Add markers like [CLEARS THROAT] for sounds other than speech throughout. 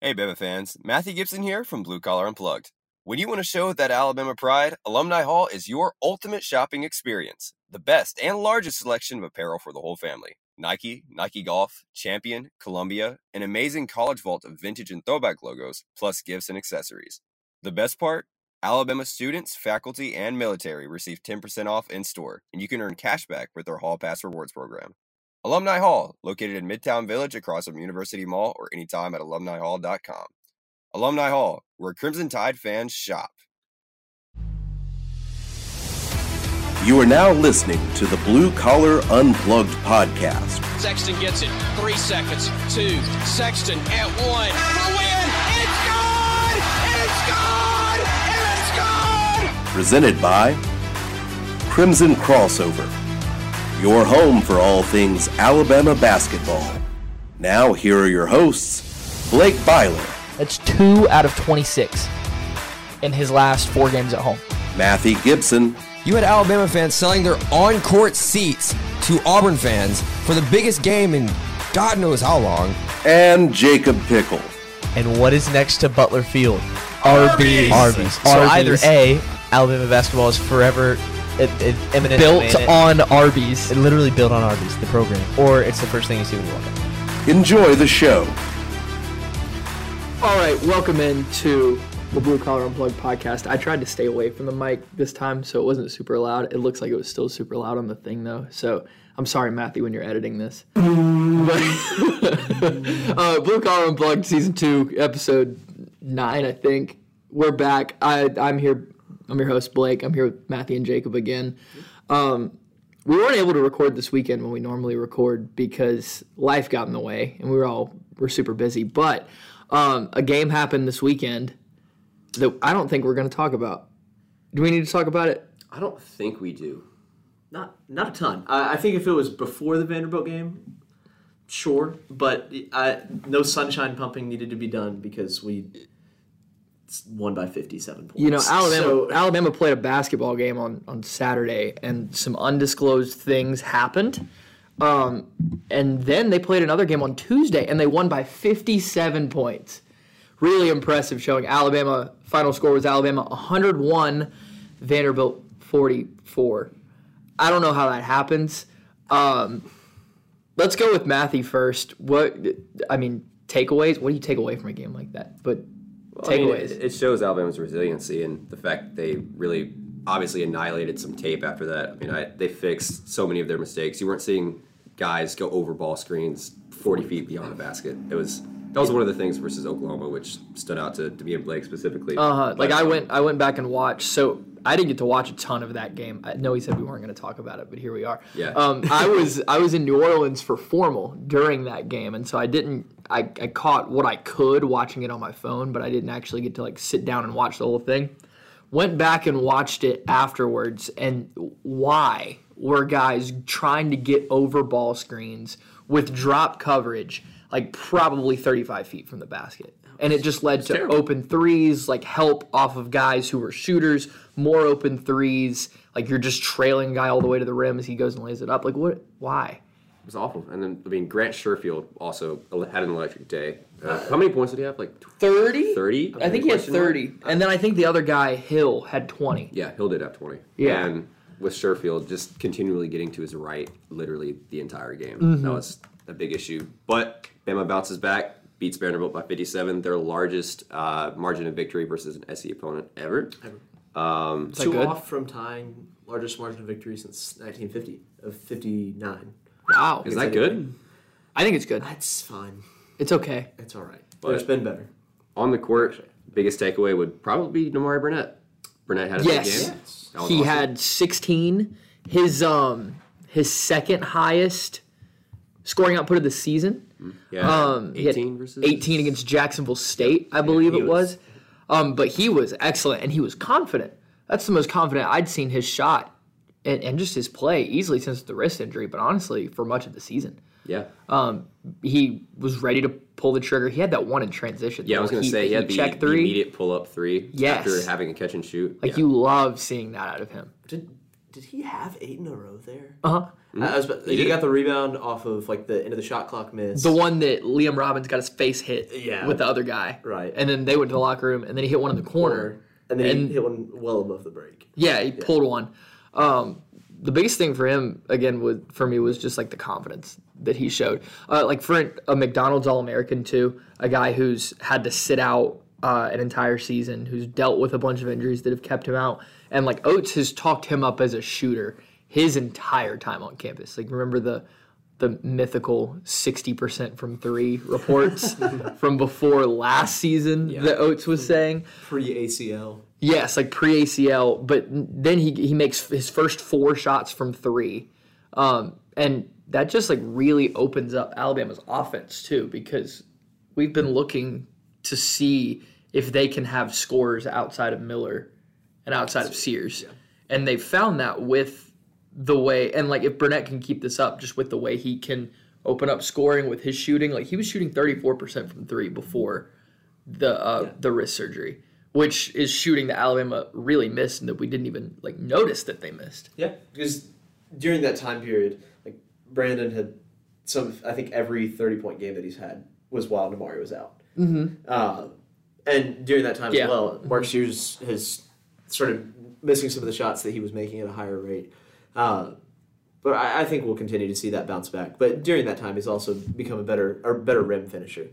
Hey, Bama fans. Matthew Gibson here from Blue Collar Unplugged. When you want to show that Alabama pride, Alumni Hall is your ultimate shopping experience. The best and largest selection of apparel for the whole family. Nike, Nike Golf, Champion, Columbia, an amazing college vault of vintage and throwback logos, plus gifts and accessories. The best part? Alabama students, faculty, and military receive 10% off in store, and you can earn cash back with their Hall Pass Rewards program. Alumni Hall, located in Midtown Village across from University Mall or anytime at alumnihall.com. Alumni Hall, where Crimson Tide fans shop. You are now listening to the Blue Collar Unplugged podcast. Sexton gets it. Three seconds. Two. Sexton at one. For the win. It's good. It's good. It's good. Presented by Crimson Crossover, your home for all things Alabama basketball. Now, here are your hosts, Blake Byler, That's two out of 26 in his last four games at home. Matthew Gibson, You had Alabama fans selling their on court seats to Auburn fans for the biggest game in God knows how long. and Jacob Pickle. And what is next to Butler Field? Arby's. Arby's. So Arby's. either A, Alabama basketball is forever it, it, imminent Built domain. on Arby's. It literally built on Arby's, the program. Or it's the first thing you see when you walk in. Enjoy the show. All right, welcome into the Blue Collar Unplugged podcast. I tried to stay away from the mic this time so it wasn't super loud. It looks like it was still super loud on the thing though. So I'm sorry, Matthew, when you're editing this. [LAUGHS] [LAUGHS] Uh, Blue Collar Unplugged season two, episode nine, I think. We're back. I, I'm here. I'm your host, Blake. I'm here with Matthew and Jacob again. Um, we weren't able to record this weekend when we normally record because life got in the way and we were all we're super busy. But um, a game happened this weekend that I don't think we're going to talk about. Do we need to talk about it? I don't think we do. Not not a ton. I, I think if it was before the Vanderbilt game, sure. But I, no sunshine pumping needed to be done because we won by fifty-seven points. You know, Alabama So, Alabama played a basketball game on on Saturday, and some undisclosed things happened. Um, and then they played another game on Tuesday, and they won by 57 points. Really impressive showing. Alabama final score was Alabama 101, Vanderbilt 44. I don't know how that happens. Um, let's go with Matthew first. What I mean, takeaways. What do you take away from a game like that? But I mean, takeaways. it, it shows Alabama's resiliency and the fact they really obviously annihilated some tape after that. I mean, I, they fixed so many of their mistakes. You weren't seeing guys go over ball screens 40 feet beyond the basket. It was that was one of the things versus Oklahoma, which stood out to, to me and Blake specifically. Uh huh. Like I um, went, I went back and watched. So I didn't get to watch a ton of that game. I know he said we weren't going to talk about it, but here we are. Yeah. Um, I [LAUGHS] was, I was in New Orleans for formal during that game, and so I didn't. I, I caught what I could watching it on my phone, but I didn't actually get to like sit down and watch the whole thing. Went back and watched it afterwards, and why were guys trying to get over ball screens with drop coverage, like probably 35 feet from the basket? And it just led to open threes, like help off of guys who were shooters, more open threes. Like you're just trailing guy all the way to the rim as he goes and lays it up. Like what? Why? It was awful. And then, I mean, Grant Sherfield also had an electric day. Uh, how many points did he have? Like 30? 30? I think he had Question mark? 30. And then I think the other guy, Hill, had 20. Yeah, Hill did have 20. Yeah. And with Sherfield just continually getting to his right literally the entire game. Mm-hmm. That was a big issue. But Bama bounces back, beats Vanderbilt by 57, their largest uh, margin of victory versus an SE opponent ever. Um, that two good? off from tying largest margin of victory since 1950 of 59. Wow. is that good? I think it's good. That's fine. It's okay. It's all right. There's been better. On the court, biggest takeaway would probably be Nimari Burnett. Burnett had a Yes. big game. That was He awesome. had 16. His um his second highest scoring output of the season. yeah, Um, 18 versus 18 against Jacksonville State, I believe he it was. Um, but he was excellent and he was confident. That's the most confident I'd seen his shot and, and just his play easily since the wrist injury, but honestly, for much of the season. Yeah. Um, he was ready to pull the trigger. He had that one in transition. Yeah, I was going to say he had the, check the three. immediate pull up three Yes. after having a catch and shoot. Like Yeah. you love seeing that out of him. Did did he have eight in a row there? Uh huh. I was, about- he got the rebound off of like the end of the shot clock miss. The one that Liam Robbins got his face hit Yeah. with the other guy. Right. And then they went to the locker room and then he hit one in the corner. and then and- he hit one well above the break. Yeah, he pulled one. Um, the biggest thing for him again was for me was just like the confidence that he showed. Uh, like for a McDonald's All American too, a guy who's had to sit out uh, an entire season, who's dealt with a bunch of injuries that have kept him out, and like Oats has talked him up as a shooter his entire time on campus. Like remember the the mythical 60% from three reports [LAUGHS] from before last season that Oats was saying. Pre ACL. Yes, like pre ACL, but then he he makes his first four shots from three, um, and that just like really opens up Alabama's offense too because we've been looking to see if they can have scores outside of Miller and outside of Sears, and they found that with the way and like if Burnett can keep this up, just with the way he can open up scoring with his shooting, like he was shooting thirty four percent from three before the uh, the wrist surgery, which is shooting that Alabama really missed and that we didn't even like notice that they missed. Yeah, because during that time period, like Brandon had some. I think every thirty point game that he's had was while Nimari was out. Mm-hmm. Uh, and during that time Yeah. as well, Mark Sears has started missing some of the shots that he was making at a higher rate. Uh, but I, I think we'll continue to see that bounce back. But during that time, he's also become a better or better rim finisher.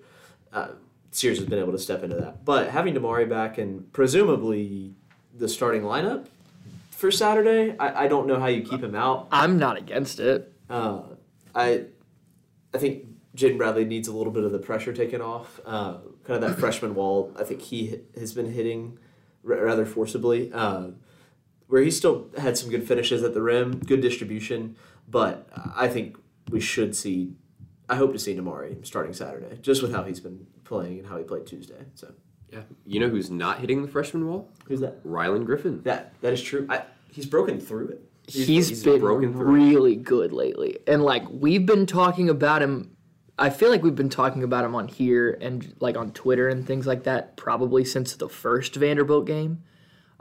Uh, Sears has been able to step into that. But having Nimari back and presumably the starting lineup for Saturday, I, I don't know how you keep him out. I'm not against it. Uh, I I think Jaden Bradley needs a little bit of the pressure taken off. Uh, kind of that freshman wall. I think he has been hitting r- rather forcibly. Uh, where he still had some good finishes at the rim, good distribution, but I think we should see. I hope to see Nimari starting Saturday, just with how he's been playing and how he played Tuesday. So Yeah. You know who's not hitting the freshman wall? who's that? Rylan Griffin. That that is true. I, he's broken through it. he's he's been broken through. really good lately. And like we've been talking about him I feel like we've been talking about him on here and like on Twitter and things like that probably since the first Vanderbilt game.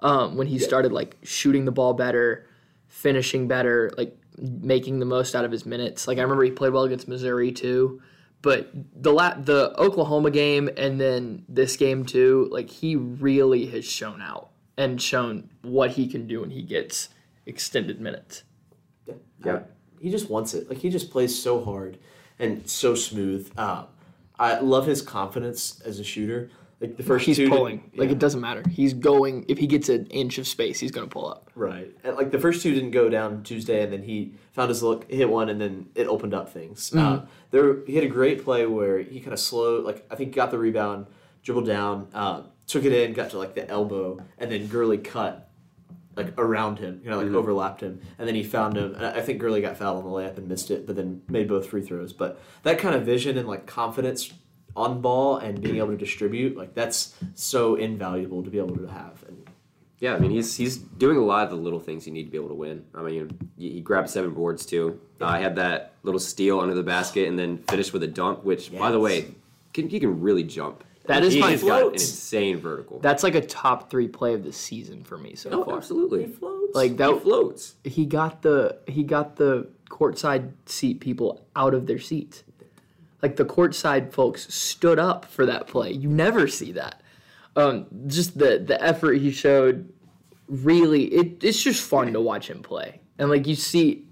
Um, when he started like shooting the ball better, finishing better, like making the most out of his minutes. Like I remember he played well against Missouri too. But the la- the Oklahoma game and then this game too, like he really has shown out and shown what he can do when he gets extended minutes. Yeah. he just wants it. Like he just plays so hard and so smooth. Uh, I love his confidence as a shooter. Like the first He's two, pulling. Like yeah, it doesn't matter. He's going. If he gets an inch of space, he's going to pull up. right. And, like the first two didn't go down Tuesday, and then he found his look, hit one, and then it opened up things. Uh, there, he had a great play where he kind of slowed. Like I think got the rebound, dribbled down, uh, took it in, got to like the elbow, and then Gurley cut like around him, you know, like overlapped him, and then he found him. And I think Gurley got fouled on the layup and missed it, but then made both free throws. But that kind of vision and like confidence on ball and being able to distribute, like that's so invaluable to be able to have. And Yeah, I mean he's he's doing a lot of the little things you need to be able to win. I mean, he he grabbed seven boards too. Uh, I had that little steal under the basket and then finished with a dunk, which by the way, can, he can really jump. That is he my has got insane vertical. That's like a top three play of the season for me so oh, far. absolutely. floats. Like He that. floats. He got the he got the courtside seat people out of their seats. Like the courtside folks stood up for that play. You never see that. Um, just the the effort he showed. Really, it, it's just fun to watch him play. And like you see,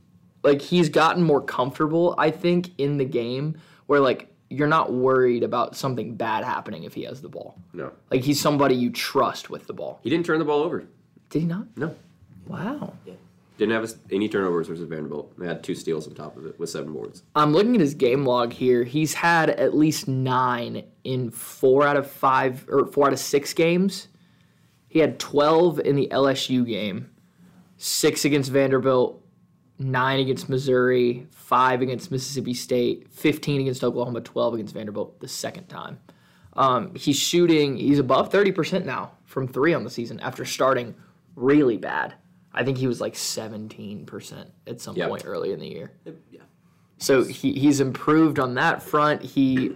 like he's gotten more comfortable. I think in the game where like you're not worried about something bad happening if he has the ball. No, Like he's somebody you trust with the ball. he didn't turn the ball over. Did he not? No, Wow. didn't have any turnovers versus Vanderbilt. They had two steals on top of it with seven boards. I'm looking at his game log here. He's had at least nine in four out of five or four out of six games. He had 12 in the LSU game, six against Vanderbilt, nine against Missouri, five against Mississippi State, 15 against Oklahoma, 12 against Vanderbilt the second time. Um, he's shooting, he's above 30% now from three on the season after starting really bad. I think he was like 17% at some Yep. point early in the year. yeah. So he, he's improved on that front. He,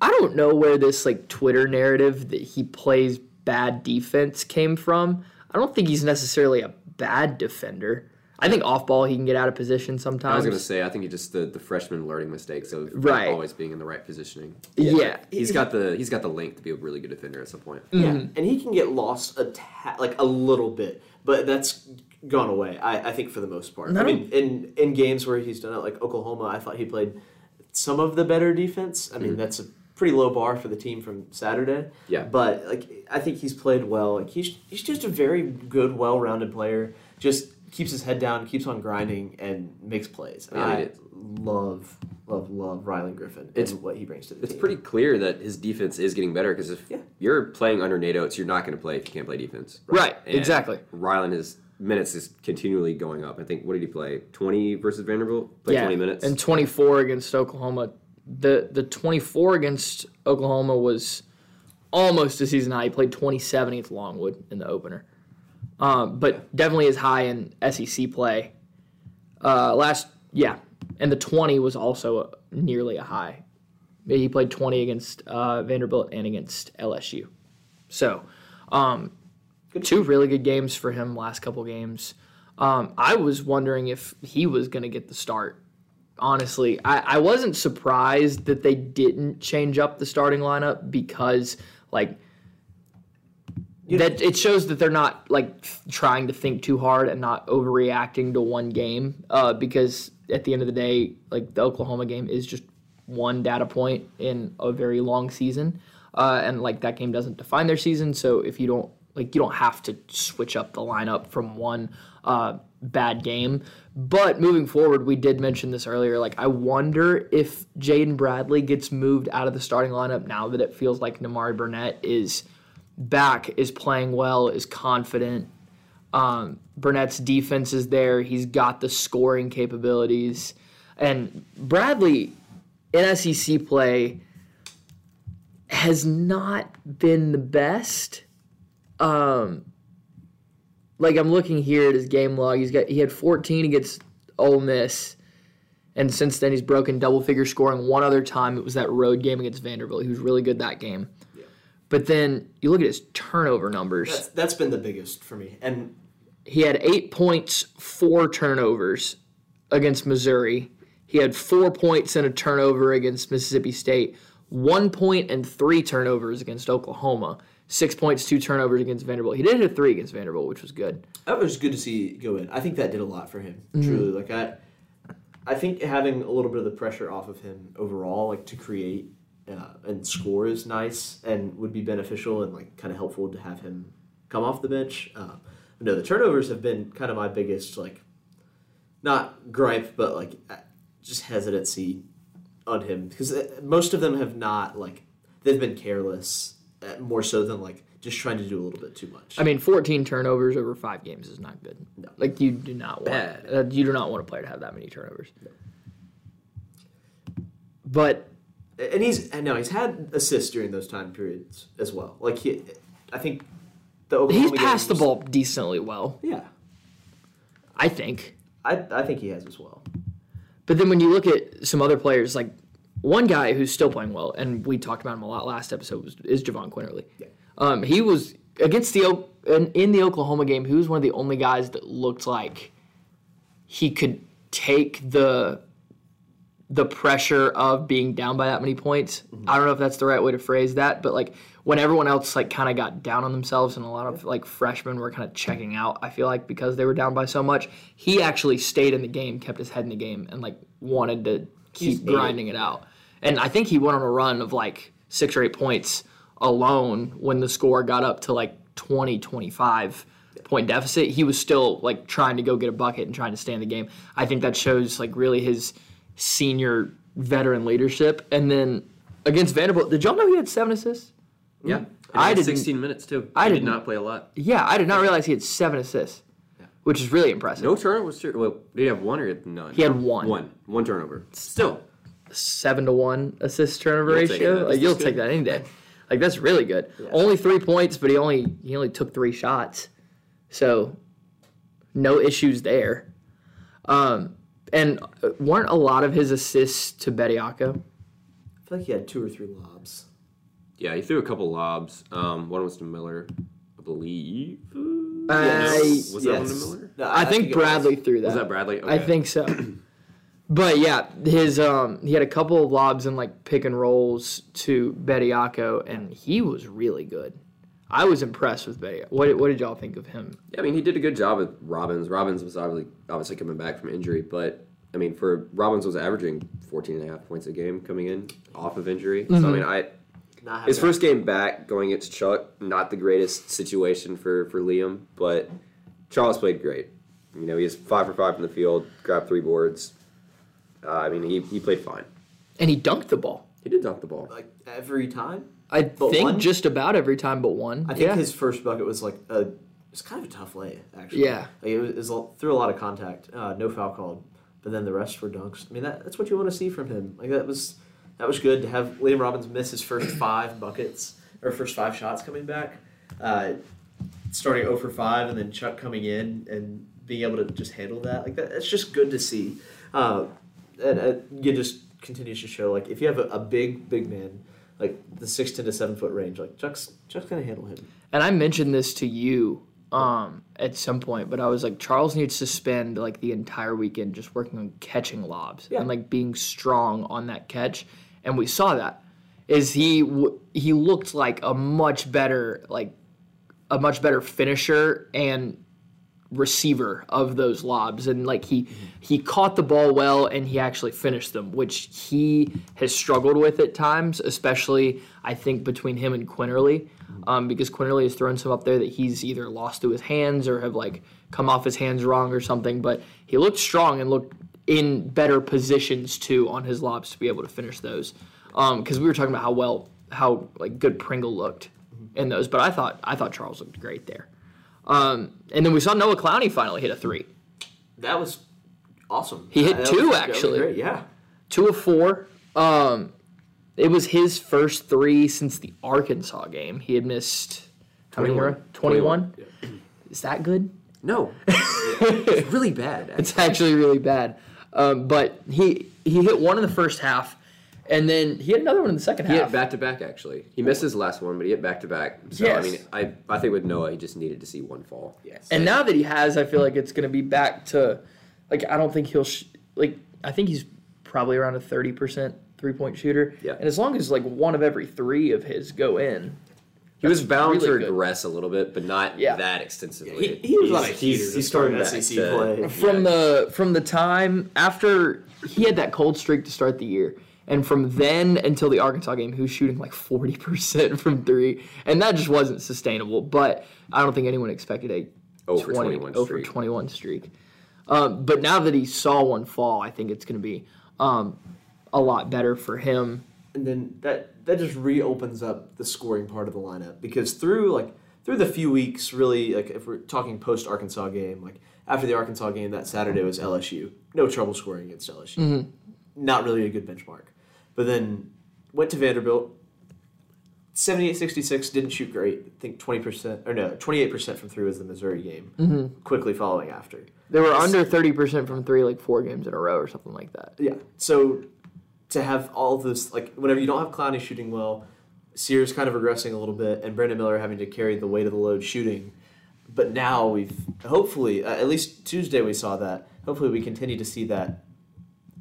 I don't know where this like Twitter narrative that he plays bad defense came from. I don't think he's necessarily a bad defender. I think off ball he can get out of position sometimes. I was gonna say, I think he just the, the freshman learning mistakes of Right. always being in the right positioning. yeah. He's got the he's got the length to be a really good defender at some point. Mm-hmm. Yeah, and he can get lost a ta- like a little bit, but that's gone away. I, I think for the most part. I mean, in in games where he's done it, like Oklahoma, I thought he played some of the better defense. I mean, mm-hmm. that's a pretty low bar for the team from Saturday. Yeah. but like I think he's played well. Like he's he's just a very good, well-rounded player. Just keeps his head down, keeps on grinding, and makes plays. And Yeah, I it- love, love, love Rylan Griffin It's- and what he brings to the It's team. pretty clear that his defense is getting better because if Yeah. you're playing under Nate Oats, you're not going to play if you can't play defense. Right, And exactly. Rylan is minutes is continually going up. I think what did he play? Twenty versus Vanderbilt. Played twenty minutes. And 24 against Oklahoma. The the 24 against Oklahoma was almost a season high. He played 27 against Longwood in the opener. Um, but definitely is high in SEC play. Uh, last, yeah. And the 20 was also a, nearly a high. He played 20 against uh, Vanderbilt and against LSU. So, um, two really good games for him last couple games. Um, I was wondering if he was going to get the start. Honestly, I, I wasn't surprised that they didn't change up the starting lineup because, like, that it shows that they're not like trying to think too hard and not overreacting to one game. Uh, because at the end of the day, like the Oklahoma game is just one data point in a very long season, uh, and like that game doesn't define their season. So if you don't like, you don't have to switch up the lineup from one uh, bad game. But moving forward, we did mention this earlier. Like, I wonder if Jaden Bradley gets moved out of the starting lineup now that it feels like Nimari Burnett is back, is playing well, is confident. Um, Burnett's defense is there. He's got the scoring capabilities. And Bradley in SEC play has not been the best. Um, like I'm looking here at his game log. He's got he had 14 against Ole Miss, and since then he's broken double figure scoring one other time. It was that road game against Vanderbilt. He was really good that game. But then you look at his turnover numbers. That's, that's been the biggest for me. And He had eight points, four turnovers against Missouri. He had four points and a turnover against Mississippi State, one point and three turnovers against Oklahoma, six points, two turnovers against Vanderbilt. He did hit a three against Vanderbilt, which was good. that was good to see go in. I think that did a lot for him. Mm-hmm. Truly, like I, I think having a little bit of the pressure off of him overall, like to create uh, and score, is nice and would be beneficial and like kind of helpful to have him come off the bench. Uh, no, the turnovers have been kind of my biggest like, not gripe, but like uh, just hesitancy on him because uh, most of them have not like they've been careless uh, more so than like just trying to do a little bit too much. I mean, 14 turnovers over five games is not good. No. Like you do not want Bad. uh, you do not want a player to have that many turnovers. But and he's and no, he's had assists during those time periods as well. Like he, I think the Oklahoma he's passed the ball decently well, Yeah, I think. I I think he has as well. But then when you look at some other players, like one guy who's still playing well, and we talked about him a lot last episode, was, is Jahvon Quinerly. Yeah. Um, he was against the in, in the Oklahoma game. He was one of the only guys that looked like he could take the the pressure of being down by that many points. Mm-hmm. I don't know if that's the right way to phrase that, but like when everyone else like kind of got down on themselves and a lot of like freshmen were kind of checking out, I feel like because they were down by so much, he actually stayed in the game, kept his head in the game and like wanted to keep grinding it out. And I think he went on a run of like 6 or 8 points alone when the score got up to like 20 25 point deficit. He was still like trying to go get a bucket and trying to stay in the game. I think that shows like really his senior veteran leadership. And then against Vanderbilt, did y'all know he had seven assists? Yeah, I did 16 minutes too. I did didn't- play a lot. Yeah, I did not realize he had seven assists, which is really impressive. No turnovers. Well, did he have one or none? He had one. One. One turnover. Still, Seven to one assist turnover You'll ratio. that. Like you'll good. take that any day. Like that's really good. Only three points, but he only he only took three shots, so no issues there. Um, and weren't a lot of his assists to Bediako? I feel like he had two or three lobs. yeah, he threw a couple lobs. Um, one was to Miller, I believe. Uh, I, Was that Yes. Lyndon Miller? No, I, think, it was. Bradley threw that. Was that Bradley? I think so. but yeah, his um he had a couple of lobs and like pick and rolls to Bediako, and he was really good. I was impressed with Bediako. What what did y'all think of him? Yeah, I mean, he did a good job with Robbins. Robbins was obviously obviously coming back from injury, but I mean, for Robbins was averaging 14 and a half points a game coming in off of injury. So I mean, I Not his having- first game back going against Chuck, not the greatest situation for for Liam, but Charles played great. You know, he was five for five from the field, grabbed three boards. Uh, I mean, he, he played fine. And he dunked the ball. He did dunk the ball. like every time. I But think one? just about every time but one. I think yeah. his first bucket was like a it's kind of a tough lay actually. Yeah. like it was, it was through a lot of contact, uh, no foul called, but then the rest were dunks. I mean that, that's what you want to see from him. Like that was that was good to have Liam Robbins miss his first [COUGHS] five buckets or first five shots coming back, uh, starting 0 for five, and then Chuck coming in and being able to just handle that. Like that, it's just good to see. Uh, and uh, it just continues to show like if you have a, a big big man like the six to seven foot range, like Chuck's Chuck's gonna handle him. and I mentioned this to you um, at some point, but I was like, Charles needs to spend like the entire weekend just working on catching lobs Yeah. and like being strong on that catch, and we saw that. Is he w- he looked like a much better like a much better finisher and receiver of those lobs. And like he he caught the ball well and he actually finished them which he has struggled with at times especially i think between him and Quinerly. Um, because Quinerly has thrown some up there that he's either lost to his hands or have like come off his hands wrong or something. But he looked strong and looked in better positions too on his lobs to be able to finish those. Because we were talking about how well how like good pringle looked in those. But i thought i thought charles looked great there um, and then we saw Noah Clowney finally hit a three. That was awesome. He hit That two, was- actually. Yeah. Two of four. Um, it was his first three since the Arkansas game. He had missed how many? 21. were- 21? Is that good? No, [LAUGHS] it's really bad. It's actually really bad. Um, but he he hit one in the first half, and then he had another one in the second He half. He hit back to back actually. He missed his last one, but he hit back to back. So Yes. I mean, I I think with Noah, he just needed to see one fall. Yes. And now that he has, I feel like it's going to be back to, like, I don't think he'll, sh- like, I think he's probably around a 30% three point shooter. Yeah. And as long as, like, one of every three of his go in, He was bound really to good. regress a little bit, but not Yeah. that extensively. He, he was He's- on a heater. he's- he's starting SEC to- play. Uh, from the from the time after he had that cold streak to start the year and from then until the arkansas game he was shooting like 40% [LAUGHS] from three. And that just wasn't sustainable. But i don't think anyone expected a 0 20 21 over streak. 21 streak. Um, but now that he saw one fall i think it's going to be um, a lot better for him. And then that that just reopens up the scoring part of the lineup. Because through like through the few weeks really like if we're talking post Arkansas game like after the Arkansas game that Saturday was LSU no trouble scoring against LSU not really a good benchmark but then went to Vanderbilt 78-66 didn't shoot great I think 20% or no 28% from three was the Missouri game quickly following after they were under 30% from three like four games in a row or something like that Yeah. So to have all this, like, whenever you don't have Clowney shooting well, Sears kind of regressing a little bit, and Brandon Miller having to carry the weight of the load shooting. But now we've hopefully, uh, at least Tuesday we saw that. Hopefully we continue to see that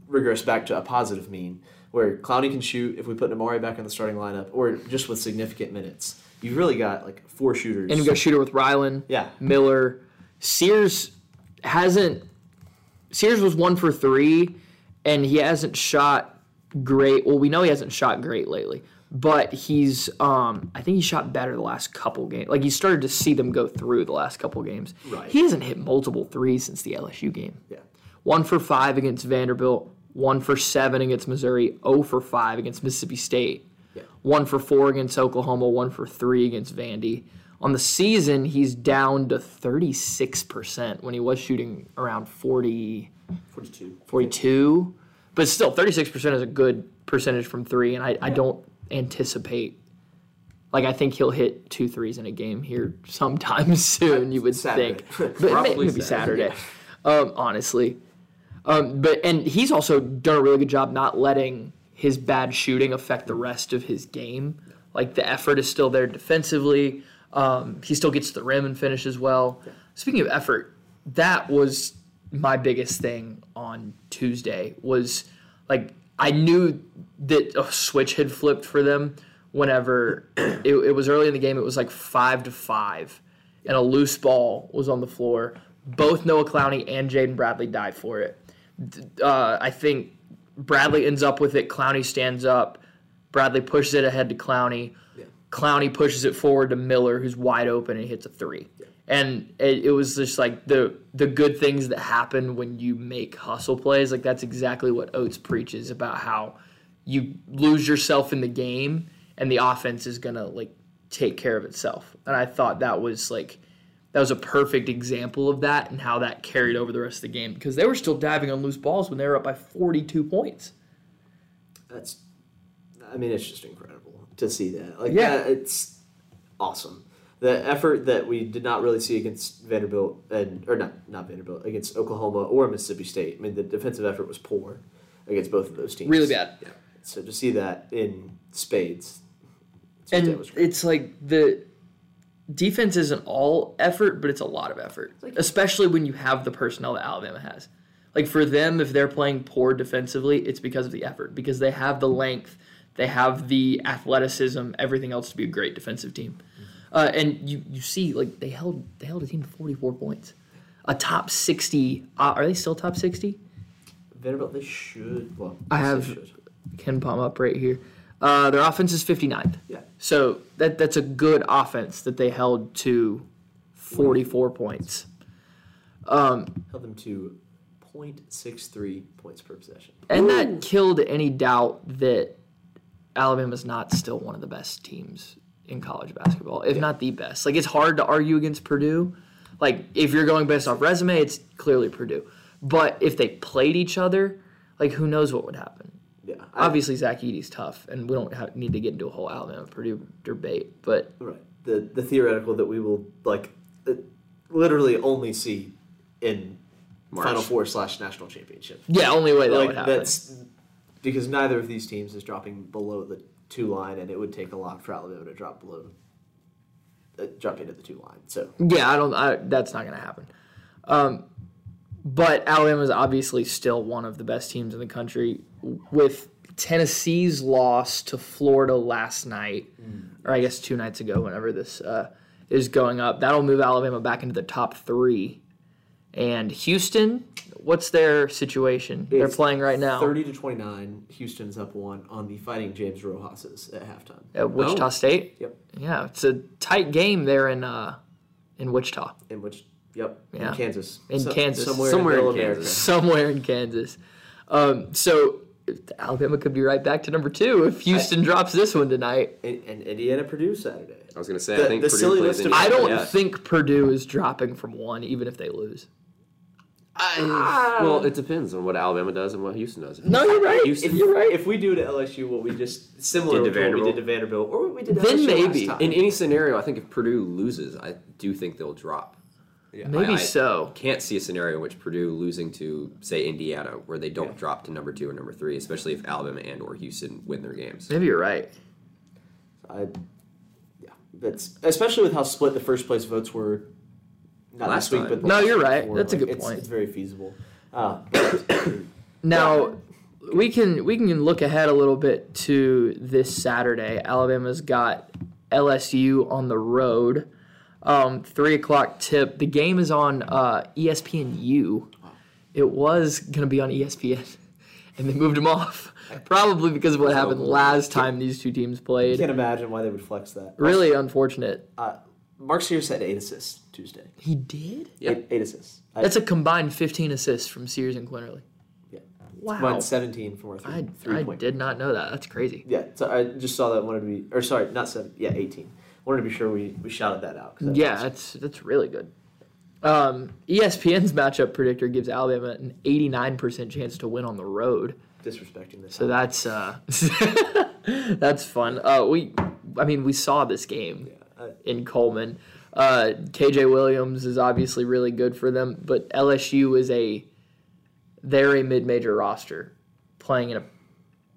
regress back to a positive mean, where Clowney can shoot if we put Nimari back in the starting lineup, or just with significant minutes. You've really got like four shooters. and you've got shooter with rylan Yeah. Miller. Sears hasn't. Sears was one for three, and he hasn't shot great. Well, we know he hasn't shot great lately, but he's. Um, I think he shot better the last couple games. Like he started to see them go through the last couple games. Right. He hasn't hit multiple threes since the LSU game. Yeah. One for five against Vanderbilt. One for seven against Missouri. 0 for five against Mississippi State. Yeah. One for four against Oklahoma. One for three against Vandy. On the season, he's down to 36% when he was shooting around 40, 42. 42. But still, 36% is a good percentage from three, and I, I don't anticipate. Like, I think he'll hit two threes in a game here sometime [LAUGHS] soon, you would Saturday. think. [LAUGHS] But Probably maybe Saturday. Saturday, um, honestly. Um, but And he's also done a really good job not letting his bad shooting affect the rest of his game. Like, the effort is still there defensively. Um, he still gets to the rim and finishes well. speaking of effort, that was my biggest thing on Tuesday. Was like I knew that a switch had flipped for them whenever [CLEARS THROAT] it, it was early in the game. It was like five to five, and a loose ball was on the floor. Both Noah Clowney and Jaden Bradley died for it. Uh, I think Bradley ends up with it. Clowney stands up. Bradley pushes it ahead to Clowney. Clowney pushes it forward to Miller, who's wide open, and hits a three. And it, it was just like the the good things that happen when you make hustle plays. Like that's exactly what Oats preaches about how you lose yourself in the game, and the offense is gonna like take care of itself. And I thought that was like that was a perfect example of that and how that carried over the rest of the game because they were still diving on loose balls when they were up by 42 points. That's, I mean, it's just incredible to see that. Like, Yeah. yeah, it's awesome. The effort that we did not really see against Vanderbilt and or not not Vanderbilt against Oklahoma or Mississippi State. I mean, the defensive effort was poor against both of those teams. Really bad. Yeah. So to see that in spades, Tuesday And it's like the defense isn't all effort, but it's a lot of effort, especially when you have the personnel that Alabama has. Like for them, if they're playing poor defensively, it's because of the effort, because they have the length, they have the athleticism, everything else to be a great defensive team. Uh, and you, you see, like they held they held a team to 44 points, a top 60. Uh, are they still top 60? Vanderbilt, they should. Well, I have should. KenPom up right here. Uh, their offense is 59th. Yeah. So that that's a good offense that they held to 44 points. Um, held them to 0.63 points per possession. And that killed any doubt that Alabama's not still one of the best teams in college basketball, if not the best. Like it's hard to argue against Purdue. Like if you're going based off resume, it's clearly Purdue. But if they played each other, like who knows what would happen? Obviously, Zach Edey's tough, and we don't have, need to get into a whole Alabama Purdue debate. But Right. The the theoretical that we will like uh, literally only see in Final Four slash national championship. yeah, only way that like would happen. that's because neither of these teams is dropping below the two line, and it would take a lot for Alabama to drop below, uh, drop into the two line. So Yeah, I don't. I, that's not going to happen. Um, but Alabama is obviously still one of the best teams in the country. With Tennessee's loss to Florida last night, or I guess two nights ago, whenever this uh, is going up, that'll move Alabama back into the top three. And Houston, what's their situation? They're playing right now thirty to twenty nine. Houston's up one on the Fighting James Rojas's at halftime. at Wichita State. Yep. Yeah, it's a tight game there in uh, in Wichita. In which, yep, Yeah. in Kansas, In Kansas. somewhere, Somewhere in, in Kansas. somewhere in Kansas. Um, so Alabama could be right back to number two if Houston drops this one tonight. And, and Indiana Purdue Saturday. I was going to say, The- I think the Purdue silly plays list Indiana. I don't Yeah. think Purdue is dropping from one, even if they lose. Ah. Well, it depends on what Alabama does and what Houston does. No, you're right. Houston, You're right. If we do to LSU what we just similar Did to to what we Vanderbilt. did to Vanderbilt, or what we did to Then LSU maybe. last time. in any scenario, I think if Purdue loses, I do think they'll drop. Maybe I- I so. Can't see a scenario in which Purdue losing to say Indiana where they don't drop to number two or number three, especially if Alabama and or Houston win their games. Maybe you're right. I, yeah, that's especially with how split the first place votes were. Not Last last week, time. but the No, you're right. before, That's a good it's, point. It's very feasible. Uh, [COUGHS] Now we can we can look ahead a little bit to this Saturday. Alabama's got LSU on the road. Um, three o'clock tip. The game is on uh, ESPNU. It was gonna be on ESPN, [LAUGHS] and they moved them off. [LAUGHS] Probably because of what happened last time these two teams I played. can't imagine why they would flex that. Really unfortunate. Uh, Mark Sears had eight assists Tuesday. He did. Yeah. Eight, eight assists. I, That's a combined 15 assists from Sears and Quinerly. yeah. Wow. Combined seventeen from our three, I, three I point. did not know that. That's crazy. Yeah, so I just saw that. Wanted to be, or sorry, not seven. Yeah, eighteen. Wanted to be sure we, we shouted that out. that's Yeah, that's that's really good. Um, ESPN's matchup predictor gives Alabama an 89% chance to win on the road. disrespecting this. So that's uh, [LAUGHS] that's fun. Uh, we, I mean, we saw this game uh, in Coleman. Uh, KJ Williams is obviously really good for them, but LSU is a they're a mid-major roster playing in a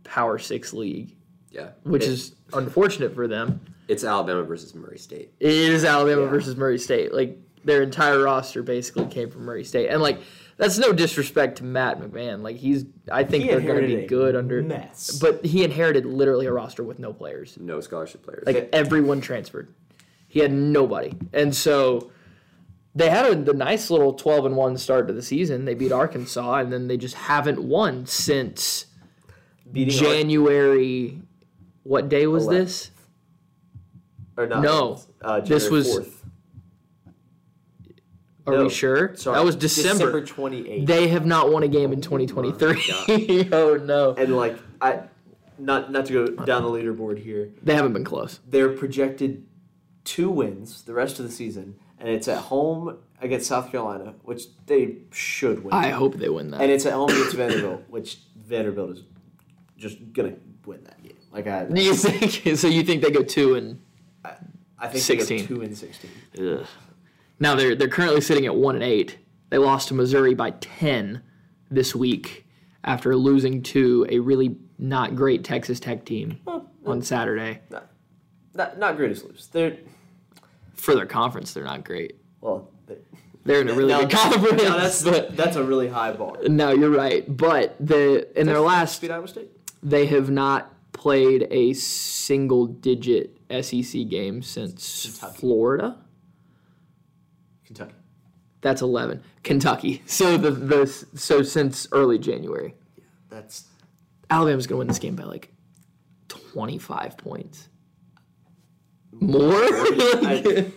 Power Six league, Yeah. which It- is unfortunate for them. it's Alabama versus Murray State. It is Alabama Yeah. versus Murray State. Like Their entire roster basically came from Murray State, and like that's no disrespect to Matt McMahon. Like he's, I think He they're going to be good under. mess. But he inherited literally a roster with no players. No scholarship players. Like everyone transferred. He had nobody, and so they had a the nice little twelve and one start to the season. They beat Arkansas, and then they just haven't won since Beating January. What day was this? Or not, No. uh, This was- 4th. Are No, we sure? Sorry, that was December. December 28th. They have not won a game in 2023. [LAUGHS] oh no, and like I, not not to go down the leaderboard here. they haven't been close. They're projected two wins the rest of the season, and it's at home against South Carolina, which they should win. I hope they win that. and it's at home against Vanderbilt, which Vanderbilt is just gonna win that. Like I, [LAUGHS] you think? So you think they go two and? I think 16. they go two and sixteen. Ugh. Now they're they're currently sitting at one and eight. They lost to Missouri by ten this week after losing to a really not great Texas Tech team on Saturday. Not not greatest lose. They're For their conference, they're not great. well. They, They're in a really now- good conference. now that's but that's a really high bar. no, you're right. But the in their last Iowa State. they have not played a single digit SEC game since Kentucky. Florida. Kentucky. That's 11. Kentucky. [LAUGHS] So the, the so since early January. Yeah, That's Alabama's going to win this game by like 25 points. More? [LAUGHS] I-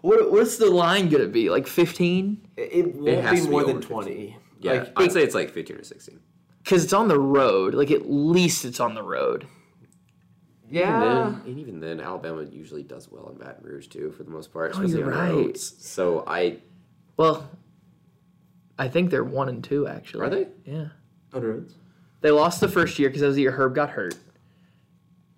what, what's the line going to be? Like 15? it won't has be be more than 15. twenty. yeah, Like, I'd say it's like 15 or 16. Because it's on the road. Like at least it's on the road. yeah. And, then, and even then, Alabama usually does well in Baton Rouge too, for the most part, Oh, you're right. roads. So I Well, I think they're one and two actually. Are they? Yeah. On roads. They lost the first year because that was the year Herb got hurt.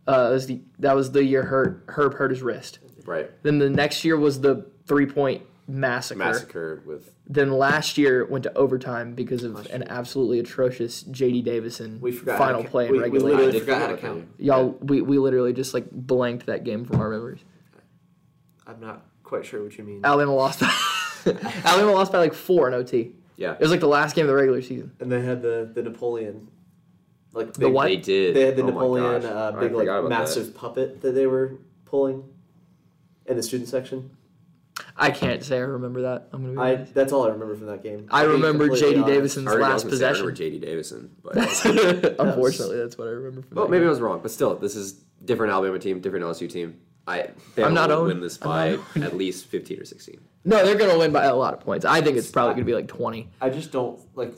Uh, that was the that was the year Herb, Herb hurt his wrist. right Then the next year was the three point massacre. massacre with Then last year went to overtime because of an absolutely atrocious J.D. Davison We forgot final play in we, we regulation. literally forgot how to count. Y'all, we, we literally just like blanked that game from our memories. I'm not quite sure what you mean. Alabama lost. By, [LAUGHS] Alabama lost by like four in OT. yeah. It was like the last game of the regular season. And they had the the Napoleon, like The big- what? They did. They had the Oh Napoleon uh, big like forgot about massive puppet that they were pulling in the student section. I can't say I remember that. I'm gonna be I honest. that's all I remember from that game. I To remember completely J.D. honest. Davison's I already- [LAUGHS] I was last [LAUGHS] gonna say, I possession. remember J.D. Davison, but Unfortunately, that's what I remember from. well, that maybe I was wrong. But still, this is different Alabama team, different LSU team. I Bama I'm not will owned. win this I'm by not [LAUGHS] at least 15 or 16. No, they're gonna win by a lot of points. I think it's probably gonna be like 20. I just don't like.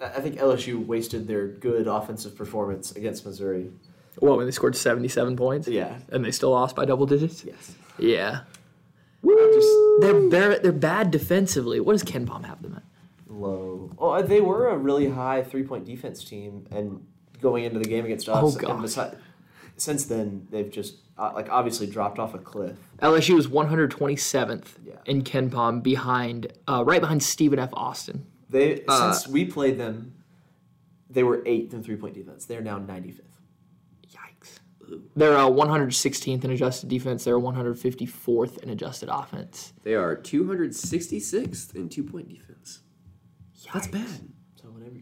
I I think LSU wasted their good offensive performance against Missouri. What when they scored 77 points? Yeah. and they still lost by double digits. Yes. Yeah, I just they're they're they're bad defensively. What does KenPom have them at? low. Oh, they were a really high three point defense team, and going into the game against us, Oh, and gosh. besi- since then they've just uh, like obviously dropped off a cliff. LSU is 127th Yeah. in KenPom, behind uh, right behind Stephen F. Austin. They Uh, since we played them, they were eighth in three point defense. They're now ninety fifth. Yikes. They're uh, 116th in adjusted defense. They're a 154th in adjusted offense. They are 266th in two point defense. That's bad. So whatever.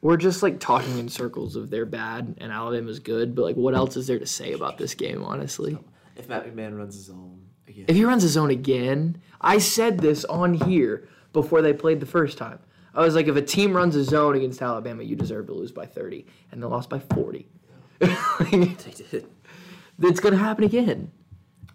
We're just like talking in circles of they're bad and Alabama's good, but like what else is there to say about this game, honestly? if Matt McMahon runs his own again, If he runs his own again, I said this on here before they played the first time. I was like, if a team runs a zone against Alabama, you deserve to lose by 30. And they lost by 40. They [LAUGHS] did. it's going to happen again.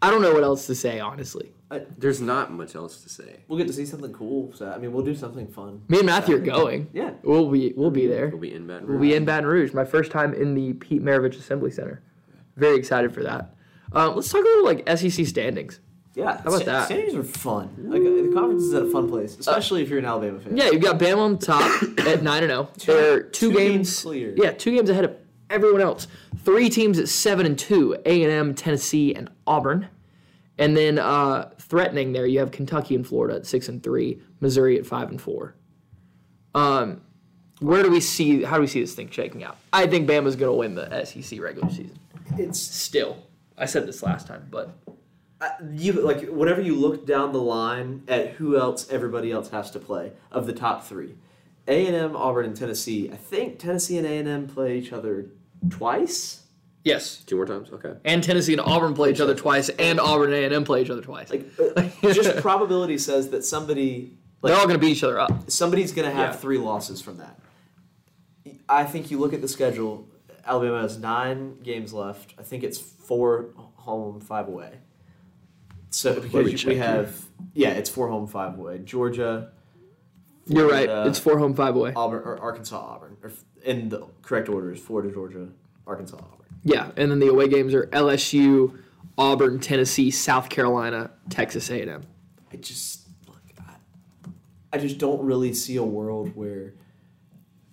I don't know what else to say, honestly. There's not much else to say. we'll get to see something cool. So I mean, we'll do something fun. Me and Matthew are going. Yeah. We'll be, we'll be there. We'll be in Baton We'll Rouge. be in Baton Rouge. My first time in the Pete Maravich Assembly Center. Very excited for that. Um, let's talk a little like SEC standings. Yeah, How about that? Standings are fun. Like uh, the conference is a fun place, especially if you're an Alabama fan. Yeah, you've got Bama on top at nine and zero. They're two, two games, games clear. Yeah, two games ahead of everyone else. Three teams at seven and two: A and M, Tennessee, and Auburn. And then uh, threatening there, you have Kentucky and Florida at six and three, Missouri at five and four. Um, where do we see? How do we see this thing shaking out? I think Bama's going to win the SEC regular season. It's Still, I said this last time, but Uh, you like whenever you look down the line at who else everybody else has to play of the top three, A and M, Auburn, and Tennessee. I think Tennessee and A and M play each other twice. Yes. Two more times. Okay. And Tennessee and Auburn play each other twice, and Auburn and A&M play each other twice. Like uh, just [LAUGHS] probability says that somebody like They're all going to beat each other up. somebody's going to have Yeah. three losses from that. I think you look at the schedule. Alabama has nine games left. I think it's four home, five away. So me because check we here. have, yeah, it's four home, five away. Georgia, You're right. It's four home, five away. Auburn, or Arkansas, Auburn, or f- in the correct order is Florida, Georgia, Arkansas, Auburn. Yeah, and then the away games are LSU, Auburn, Tennessee, South Carolina, Texas A&M. I just look, I, I just don't really see a world where.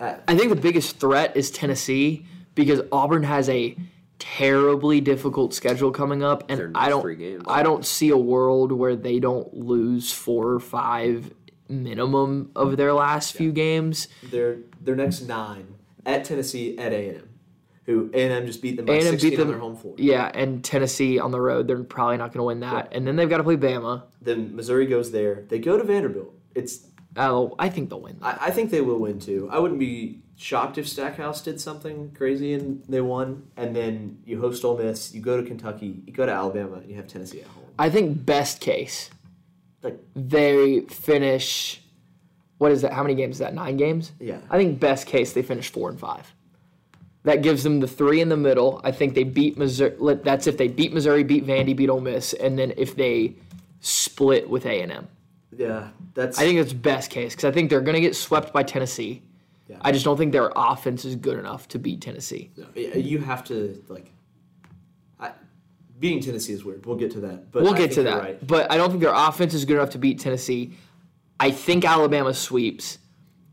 Uh, I think the biggest threat is Tennessee because Auburn has a terribly difficult schedule coming up, and I don't, three games. I don't see a world where they don't lose four or five minimum of their last few games. their their next nine at Tennessee at A and M, who A and M just beat them by A&M sixteen beat them, on their home floor. yeah, and Tennessee on the road, they're probably not going to win that, and then they've got to play Bama. Then Missouri goes there. They go to Vanderbilt. It's Oh, I think they'll win. I, I think they will win too. I wouldn't be shocked if Stackhouse did something crazy and they won. And then you host Ole Miss, you go to Kentucky, you go to Alabama, and you have Tennessee at home. I think best case, Like they finish. What is that? How many games is that? Nine games. Yeah. I think best case they finish four and five. That gives them the three in the middle. I think they beat Missouri. That's if they beat Missouri, beat Vandy, beat Ole Miss, and then if they split with A and M. yeah, that's I think that's best case because I think they're going to get swept by Tennessee. Yeah. I just don't think their offense is good enough to beat Tennessee. Yeah, you have to like. I, beating Tennessee is weird. We'll get to that. But We'll I get to that. Right. But I don't think their offense is good enough to beat Tennessee. I think Alabama sweeps,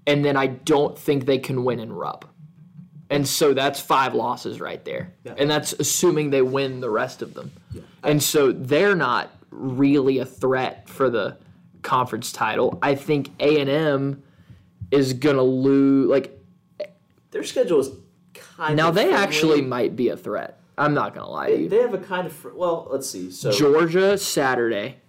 and then I don't think they can win in Rupp. And so that's five losses right there. Yeah. And that's assuming they win the rest of them. And so they're not really a threat for the conference title. I think A&M is going to lose like Their schedule is kind now of Now they friendly. actually might be a threat. I'm not going to lie to They, you. they have a kind of fr- well. Let's see. So Georgia Saturday,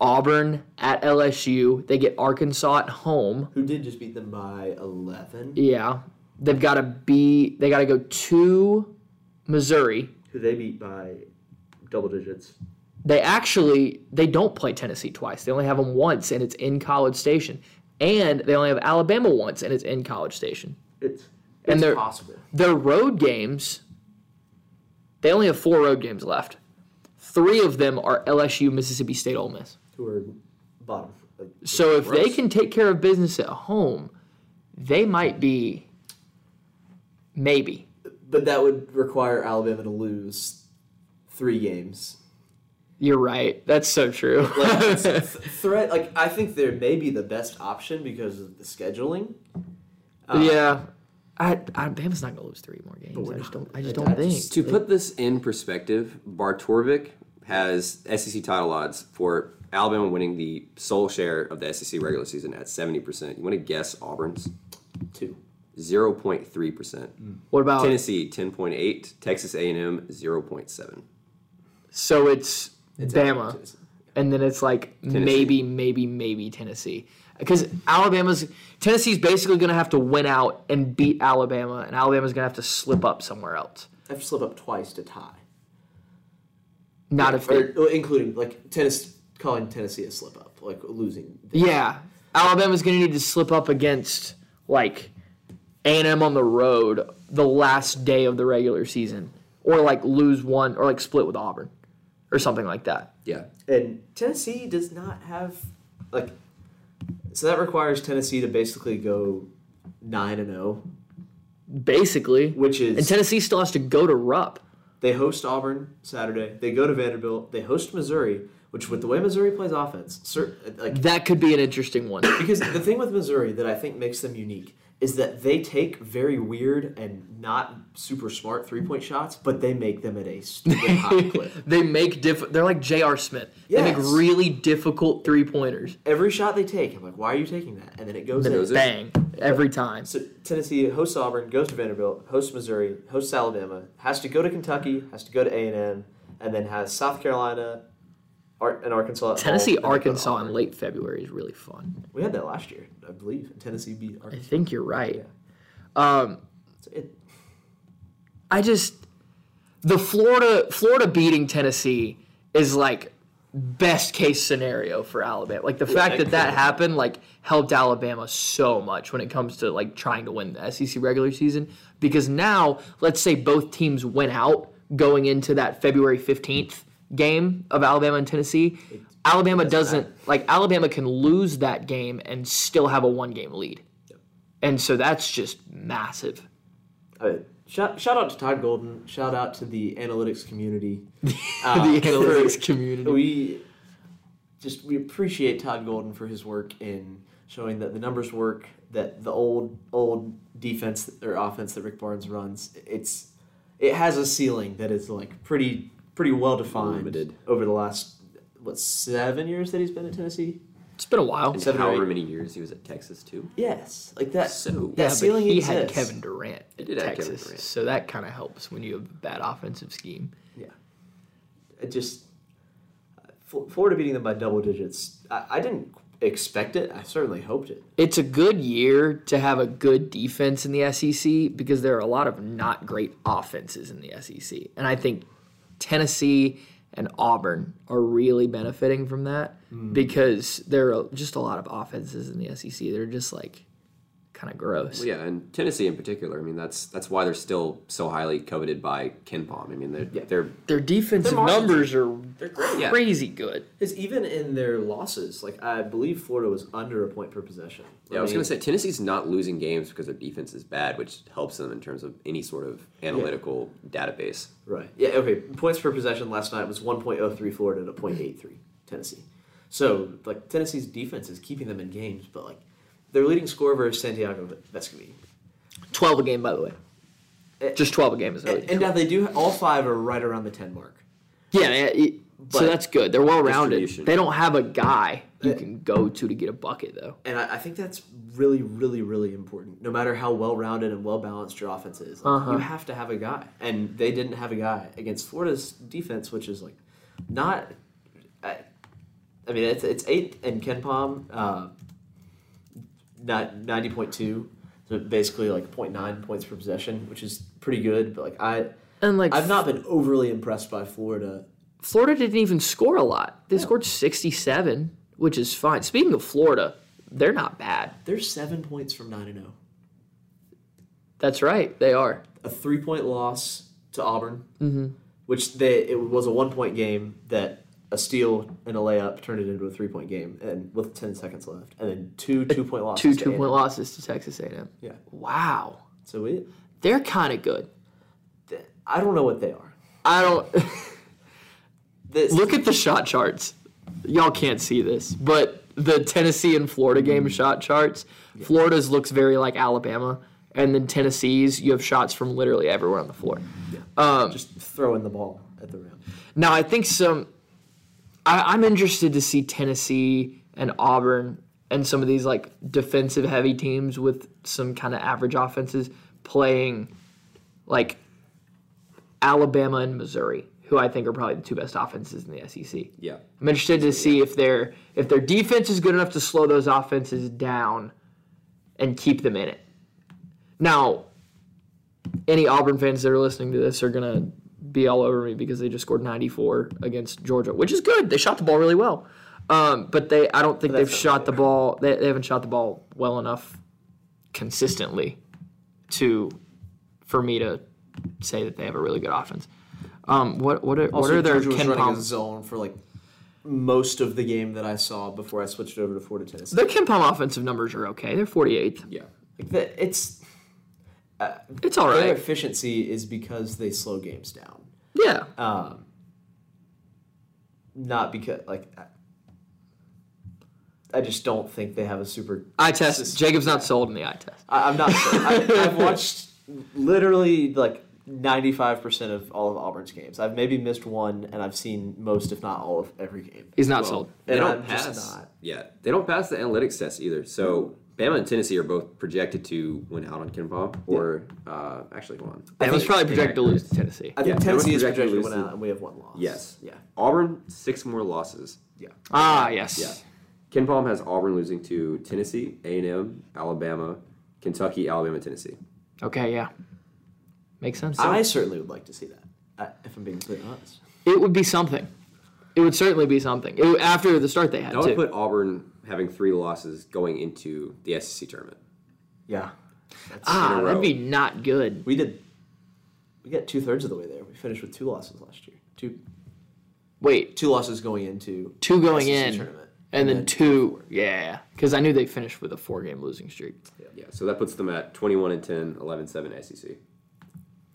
Auburn at LSU. They get Arkansas at home. who did just beat them by eleven? Yeah, they've got to be. They got to go to Missouri. Who they beat by double digits? They actually they don't play Tennessee twice. They only have them once, and it's in College Station. And they only have Alabama once, and it's in College Station. It's And it's they're- possible. Their road games. They only have four road games left. Three of them are LSU, Mississippi State, Ole Miss. Who are bottom? Like, So if they can take care of business at home, they might be maybe. but that would require Alabama to lose three games. You're right. That's so true. Like [LAUGHS] th- threat, like I think they're maybe the best option because of the scheduling. Uh, yeah. I, I Bama's not gonna lose three more games. I just not. don't. I just don't I think. just- To put this in perspective, Barttorvik has SEC title odds for Alabama winning the sole share of the SEC regular season at 70%. You want to guess Auburn's? Two. 0.3%. Hmm. what about Tennessee, 10.8. Texas A&M, 0.7. so it's, It's Bama, Tennessee. and then it's like maybe, maybe, maybe Tennessee. Because Alabama's Tennessee's basically gonna have to win out and beat Alabama, and Alabama's gonna have to slip up somewhere else. I have to slip up twice to tie. Not if they Or, or including like Tennessee, calling Tennessee a slip up, like losing. Yeah, Alabama's going to need to slip up against like A and M on the road the last day of the regular season, or like lose one, or like split with Auburn, or something like that. Yeah. And Tennessee does not have like, so that requires Tennessee to basically go nine and zero, Basically, which is and Tennessee still has to go to Rupp. They host Auburn Saturday. They go to Vanderbilt. They host Missouri, which with the way Missouri plays offense, cer- like That could be an interesting one. [COUGHS] because the thing with Missouri that I think makes them unique is that they take very weird and not super smart three point shots, but they make them at a stupid high [LAUGHS] clip. they make diff. They're like J.R. Smith. They make really difficult three pointers. Every shot they take, I'm like, why are you taking that? And then it goes Then in. bang every time. So Tennessee hosts Auburn, goes to Vanderbilt, hosts Missouri, hosts Alabama, has to go to Kentucky, has to go to A and M, and then has South Carolina, Ar- in Arkansas. at Tennessee, home, and they go to Arkansas in late February is really fun. We had that last year, I believe. Tennessee beat I think you're right. Um, It, I just the Florida Florida beating Tennessee is like best case scenario for Alabama. Like the fact that that happened like helped Alabama so much when it comes to like trying to win the SEC regular season because now let's say both teams went out going into that February 15th game of Alabama and Tennessee. Alabama doesn't like Alabama can lose that game and still have a one game lead. And so that's just massive. uh, shout, shout out to Todd Golden. Shout out to the analytics community. [LAUGHS] Uh, the analytics community. We just we appreciate Todd Golden for his work in showing that the numbers work. That the old old defense or offense that Rick Barnes runs, it's it has a ceiling that is like pretty pretty well defined Limited. over the last what seven years that he's been at Tennessee. It's been a while. And Seven or however eight. many years he was at Texas too. Yes, like that. So- that Yeah, ceiling but he exists. had Kevin Durant at did have Kevin Texas, Durant. so that kind of helps when you have a bad offensive scheme. Yeah. It just Fl- Florida beating them by double digits. I, I didn't expect it. I certainly hoped it. It's a good year to have a good defense in the SEC because there are a lot of not great offenses in the SEC, and I think Tennessee and Auburn are really benefiting from that Mm. because there are just a lot of offenses in the SEC. They're just like kind of gross. Well, yeah, and Tennessee in particular. I mean, that's that's why they're still so highly coveted by KenPom. I mean, they're they're Their defensive Their numbers are They're great. Yeah. crazy good. Because even in their losses, like I believe Florida was under a point per possession. Yeah, I was going to say Tennessee's not losing games because their defense is bad, which helps them in terms of any sort of analytical database. Right. Yeah. Okay. Points per possession last night was 1.03 Florida to 0.83 Tennessee. So like Tennessee's defense is keeping them in games, but like their leading scorer versus Santiago Vescovi. Twelve a game, by the way. Just twelve a game is really And, and now they do all five are right around the 10 mark. Yeah, yeah, it- so that's good. They're well rounded. They don't have a guy you can go to to get a bucket though. And I, I think that's really, really, really important. No matter how well rounded and well balanced your offense is, like, Uh-huh. you have to have a guy. And they didn't have a guy against Florida's defense, which is like not. I, I mean, it's it's eight and KenPom, uh, not ninety point two, so basically like 0.9 points per possession, which is pretty good. But like I, And like I've not been overly impressed by Florida. Florida didn't even score a lot. They scored sixty seven, which is fine. Speaking of Florida, they're not bad. They're seven points from nine and zero. That's right, they are. a three point loss to Auburn, mm-hmm. which they it was a one point game that a steal and a layup turned it into a three point game, and with ten seconds left, and then two two point losses. Two two point losses to Texas A&M. Yeah, Wow, so we. they're kind of good. I don't know what they are. I don't [LAUGHS] This, look at the shot charts. Y'all can't see this, but the Tennessee and Florida game shot charts. Florida's looks very like Alabama, and then Tennessee's you have shots from literally everywhere on the floor. Um, just throwing the ball at the rim. Now I think some. I, I'm interested to see Tennessee and Auburn and some of these like defensive heavy teams with some kind of average offenses playing like Alabama and Missouri, who I think are probably the two best offenses in the SEC. Yeah. I'm interested to see if their if their defense is good enough to slow those offenses down and keep them in it. Now, any Auburn fans that are listening to this are gonna be all over me because they just scored 94 against Georgia, which is good. They shot the ball really well, um, but they I don't think they've shot the ball. They, they haven't shot the ball well enough consistently to for me to say that they have a really good offense. Um, what what are, what are their Georgia was KenPom? zone for like most of the game that I saw before I switched over to Florida Tennessee. Their KenPom offensive numbers are okay. They're 48th. Yeah. Like the, it's It's all their efficiency is because they slow games down. Yeah. Um, not because like I- I just don't think they have a super. Eye test. system. Jacob's not sold in the eye test. I, I'm not sure. I, [LAUGHS] I've watched literally like 95% of all of Auburn's games. I've maybe missed one, and I've seen most, if not all, of every game. He's not Well, sold. They And don't I'm pass. just not. Yeah, they don't pass the analytics test either. So Bama and Tennessee are both projected to win out on KenPom, or uh, actually, hold on. Bama's probably projected to lose to Tennessee. I think Yeah, Tennessee is projected projected to to lose win out, and we have one loss. Yes. Yeah. Auburn six more losses. Yeah. Ah, yes. Yeah. KenPom has Auburn losing to Tennessee, A and M, Alabama, Kentucky, Alabama, Tennessee. Okay, yeah. Makes sense. I certainly would like to see that. I, if I'm being completely honest. it would be something. It would certainly be something. It, would- after the start they had That would too. put Auburn having three losses going into the SEC tournament. Yeah. ah, that'd be not good. We did. We got two thirds of the way there. We finished with two losses last year. Two Wait, two losses going into two going SEC in, tournament. and then two. Yeah, because I knew they finished with a four-game losing streak, Yeah, so that puts them at 21 and 10, 11 7 SEC.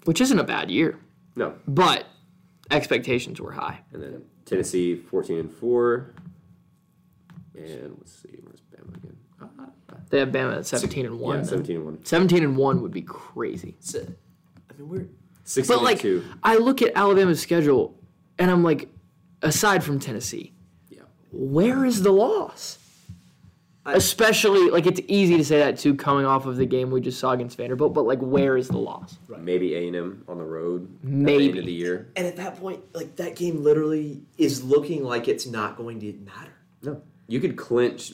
which isn't a bad year, No. but expectations were high. And then Tennessee 14 and 4. And let's see, where's Bama again? Ah, They have Bama at seventeen and one. yeah, then. 17 and 1. 17 and one would be crazy. So, I mean, we're 16 But like, 2. I look at Alabama's schedule, and I'm like, aside from Tennessee, Yeah. where is the loss? Especially like it's easy to say that too, coming off of the game we just saw against Vanderbilt. But like, where is the loss? Maybe A&M on the road at the end Maybe. of the year. and at that point, like that game literally is looking like it's not going to matter. No. You could clinch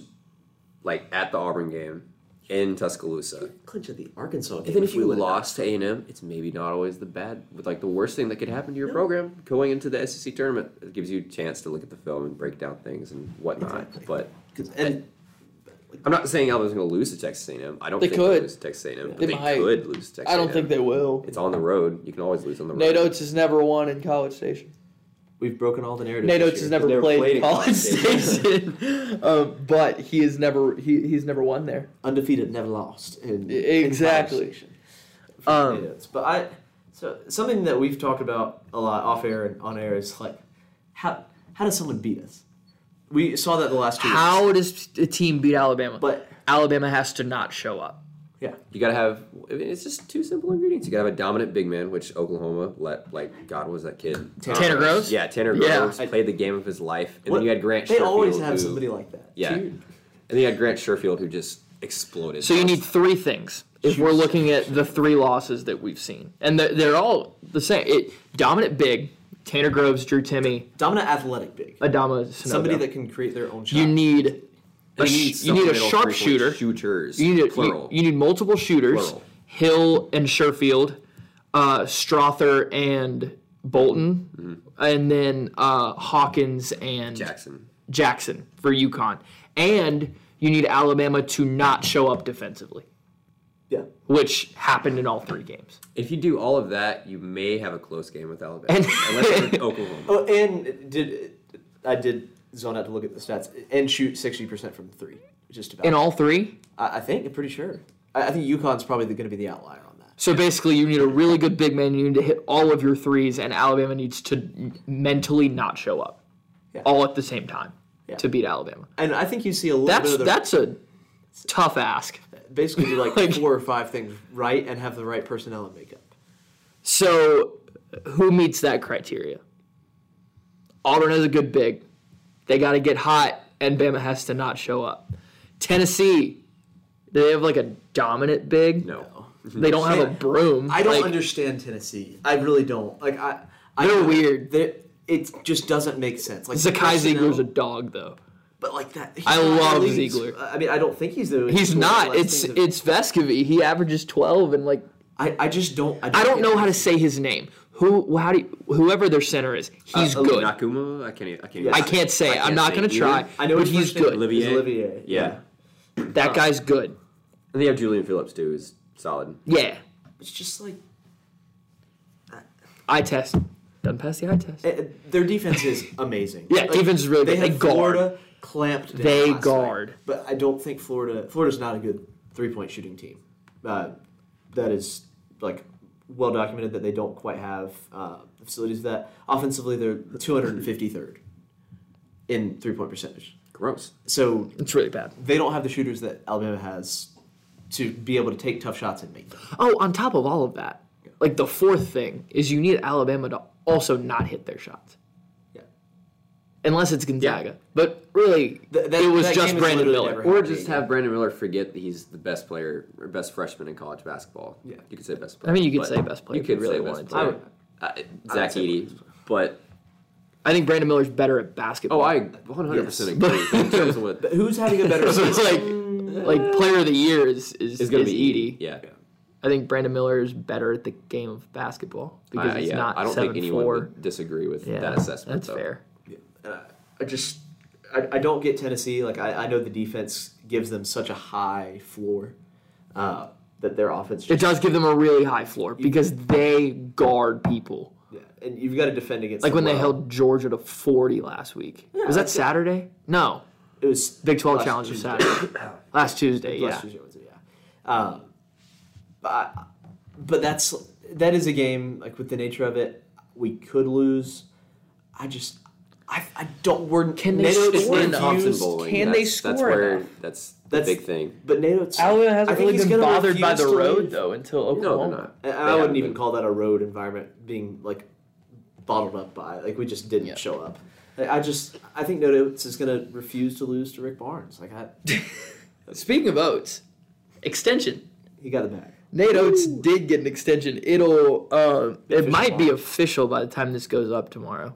like at the Auburn game in Tuscaloosa. Clinch at the Arkansas game. And then if you we lost to A&M, it's maybe not always the bad, with like the worst thing that could happen to your program going into the SEC tournament. It gives you a chance to look at the film and break down things and whatnot. Exactly. But 'Cause- and I'm not saying Alabama's going to lose to Texas A&M. I don't They think could. they'll lose to Texas A&M. But They they, might. could lose to Texas I don't A&M. think they will. It's on the road. You can always lose on the road. Nate Oats has never won in College Station. We've broken all the narratives. Nate Oats has never, never played, played College College Station, [LAUGHS] um, but he has never he, he's never won there. undefeated, never lost. In, Exactly. In Station. Um, But I, so something that we've talked about a lot off air and on air is like, how how does someone beat us? We saw that the last two. weeks. How does a team beat Alabama? But Alabama has to not show up. Yeah, You got to have. I mean, it's just two simple ingredients. You got to have a dominant big man, which Oklahoma let like God was that kid Tanner Groves? Yeah, Tanner Yeah. Groves played the game of his life, and What- then you had Grant. They always Sherfield, have who- somebody like that. Yeah, Dude. and then you had Grant Sherfield who just exploded. So you need three things if we're looking at the three losses that we've seen, and they're, they're all the same. It, dominant big, Tanner Groves, Drew Timme, Dominant athletic big. Adama Sanogo. Somebody that can create their own shot. you need. A And sh- you need a sharpshooter. Shooters. You need a, plural. you, you need multiple shooters. Plural. Hill and Sherfield, uh, Strawther and Bolton, and then uh, Hawkins and Jackson. Jackson for UConn. And you need Alabama to not show up defensively, yeah. which happened in all three games. If you do all of that, you may have a close game with Alabama, And- unless it's [LAUGHS] Oklahoma. Oh, and did I did zone out to look at the stats and shoot sixty percent from three, just about. In all three? I, I think I'm pretty sure. I, I think UConn's probably going to be the outlier on that. So basically, you need a really good big man. You need to hit all of your threes, and Alabama needs to mentally not show up Yeah. all at the same time Yeah. to beat Alabama. And I think you see a little That's bit of the that's a tough ask. basically do like, [LAUGHS] like- four or five things right and have the right personnel and makeup. So, who meets that criteria? Auburn has a good big. They got to get hot, and Bama has to not show up. Tennessee, do they have like a dominant big? No. They don't have a broom. I don't Like, understand Tennessee. I really don't. Like I, I They're weird. They're, it just doesn't make sense. Like Zakai personnel- Zeigler's a dog, though. but like that. I love elite. Zeigler. I mean, I don't think he's the. He's one the not. last It's it's Vescovi. He averages twelve, and like I, I just don't. I, I don't know how to say his name. Who? How do? You, whoever their center is, he's Uh, good. Nakuma. I can't. I can't. even- I can't say. I can't I'm not gonna it either. try. I know but he's good. is Olivier. Olivier. Yeah. That guy's good. And they have Julian Phillips too, who's solid. Yeah. It's just like Eye test. Doesn't pass the eye test. eh, eh, their defense is amazing. Yeah, defense is really They good. They have guard. Florida clamped down. They last guard. night. but I don't think Florida. Florida's not a good three point shooting team. Uh, that is like well documented that they don't quite have uh, facilities that offensively they're 253rd in three point percentage. Gross. So It's really bad. they don't have the shooters that Alabama has to be able to take tough shots and make them. Oh, on top of all of that, like the fourth thing is you need Alabama to also not hit their shots. Yeah. unless it's Gonzaga. But really, Th- that- it was that just Brandon Miller. Or just again. have Brandon Miller forget that he's the best player or best freshman in college basketball. Yeah. you could say best player. I mean, you could say best player You could really say wanted best to. player. I would- Uh, Zach say Edey, but I think Brandon Miller's better at basketball. oh, I 100 percent agree in terms of what [LAUGHS] But who's having a better [LAUGHS] So it's season? like like player of the year is is, is going to be Edey. Yeah, I think Brandon Miller is better at the game of basketball because Uh, he's yeah. not I don't seven think anyone four. would disagree with yeah, that assessment. That's though. fair. Uh, I just I, I don't get Tennessee. Like I, I know the defense gives them such a high floor uh, that their offense. It does give them a really high floor because they guard people. yeah, and you've got to defend against. Like when they held Georgia to 40 last week. was that it. Saturday? No. it was Big 12 Challenge was Saturday. [COUGHS] last Tuesday, Last yeah. Tuesday was yeah. Um, but but that's that is a game like with the nature of it, we could lose. I just. I, I don't. We're Can they NATO score It's enough? Bowling. Can they that's, That's score where enough? that's the That's- big thing. But NATO's Alabama I hasn't think really been bothered by the road, leave. though, until No, they're Oklahoma. not. And I wouldn't haven't even call that a road environment being like bottled up by like we just didn't Yeah. show up. Like, I just I think No Notes is gonna refuse to lose to Rick Barnes. Like I, [LAUGHS] Speaking of Oats, extension. he got it back. Nate Oats did get an extension. It'll uh, it Official might be official by the time this goes up tomorrow.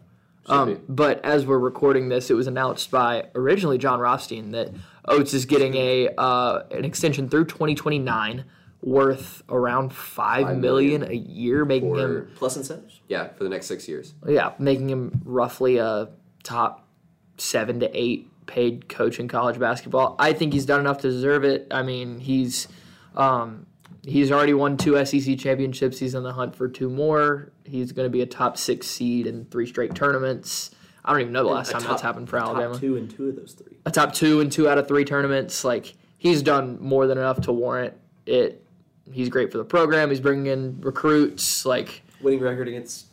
Be. Um, but as we're recording this, it was announced by originally Jon Rothstein that Oats is getting a uh, an extension through 2029 worth around five Five million million a year, making him Plus incentives. Yeah, for the next six years. yeah, making him roughly a top seven to eight paid coach in college basketball. I think he's done enough to deserve it. I mean, he's um, he's already won two SEC championships. He's in the hunt for two more. He's going to be a top six seed in three straight tournaments. I don't even know the last time top- that's happened for a Alabama. Top two and two of those three. A top two and two out of three tournaments. Like he's done more than enough to warrant it. He's great for the program. He's bringing in recruits. Like Winning record against,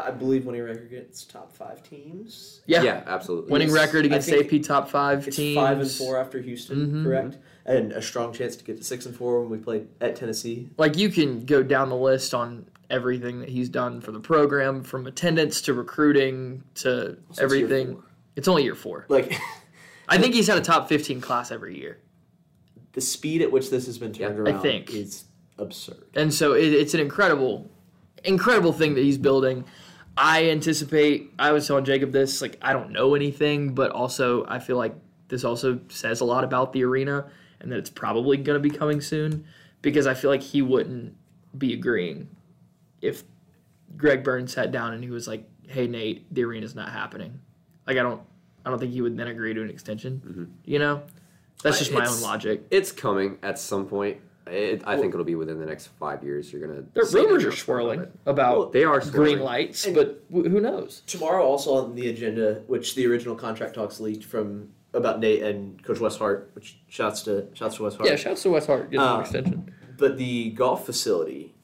I believe, winning record against top five teams. yeah, Yeah, absolutely. winning Yes. record against AP top five It's teams. five and four after Houston, Mm-hmm. correct? And a strong chance to get to six and four when we played at Tennessee. like you can go down the list on everything that he's done for the program from attendance to recruiting to it's year everything it's only year four Like [LAUGHS] i think he's had a top 15 class every year the speed at which this has been turned Yeah, I think. is absurd. and so it, it's an incredible incredible thing that he's building i anticipate i was telling jacob this like i don't know anything but also i feel like this also says a lot about the arena and that it's probably going to be coming soon because i feel like he wouldn't be agreeing if greg burns sat down and he was like hey nate the arena's not happening like i don't i don't think he would then agree to an extension mm-hmm. you know that's just my own logic It's coming at some point. It, I think it'll be within the next five years. You're gonna. the rumors are swirling about it. about They are swirling. green lights, And- but wh- who knows? Tomorrow, also on the agenda, which the original contract talks leaked from about Nate and Coach West Hart, which shouts to shouts to West Hart. Yeah, shouts to West Hart getting Uh, an extension. But the golf facility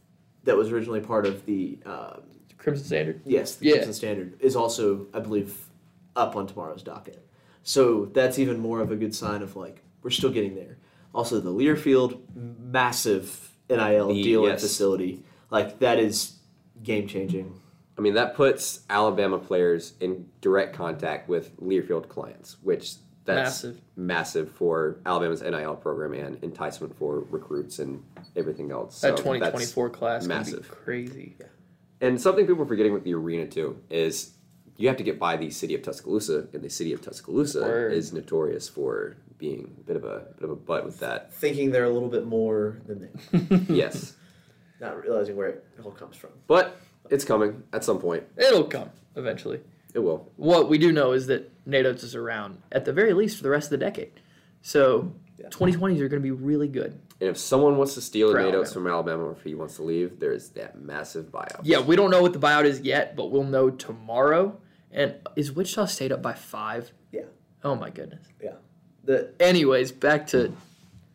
that was originally part of the um, Crimson Standard. yes, the Yeah. Crimson Standard is also, I believe, up on tomorrow's docket. So that's even more of a good sign of like we're still getting there. Also, the Learfield massive NIL The- deal and yes. facility like that is game changing. I mean, that puts Alabama players in direct contact with Learfield clients, which that's Massive. massive for Alabama's NIL program and enticement for recruits and everything else. That So 2024 that's class massive. massive, crazy. And something people are forgetting with the arena too is you have to get by the city of Tuscaloosa, and the city of Tuscaloosa Word. is notorious for being a bit of a bit of a butt with that. Thinking they're a little bit more than they, [LAUGHS] yes, not realizing where it all comes from. but it's coming at some point. It'll come eventually. It will. What we do know is that Nate Oats is around at the very least for the rest of the decade. So 2020s are going to be really good. And if someone wants to steal For a Nate Oats from Alabama, or if he wants to leave, there's that massive buyout. Yeah, we don't know what the buyout is yet, but we'll know tomorrow. And is Wichita State up by five? Yeah, Oh my goodness. yeah. The Anyways, back to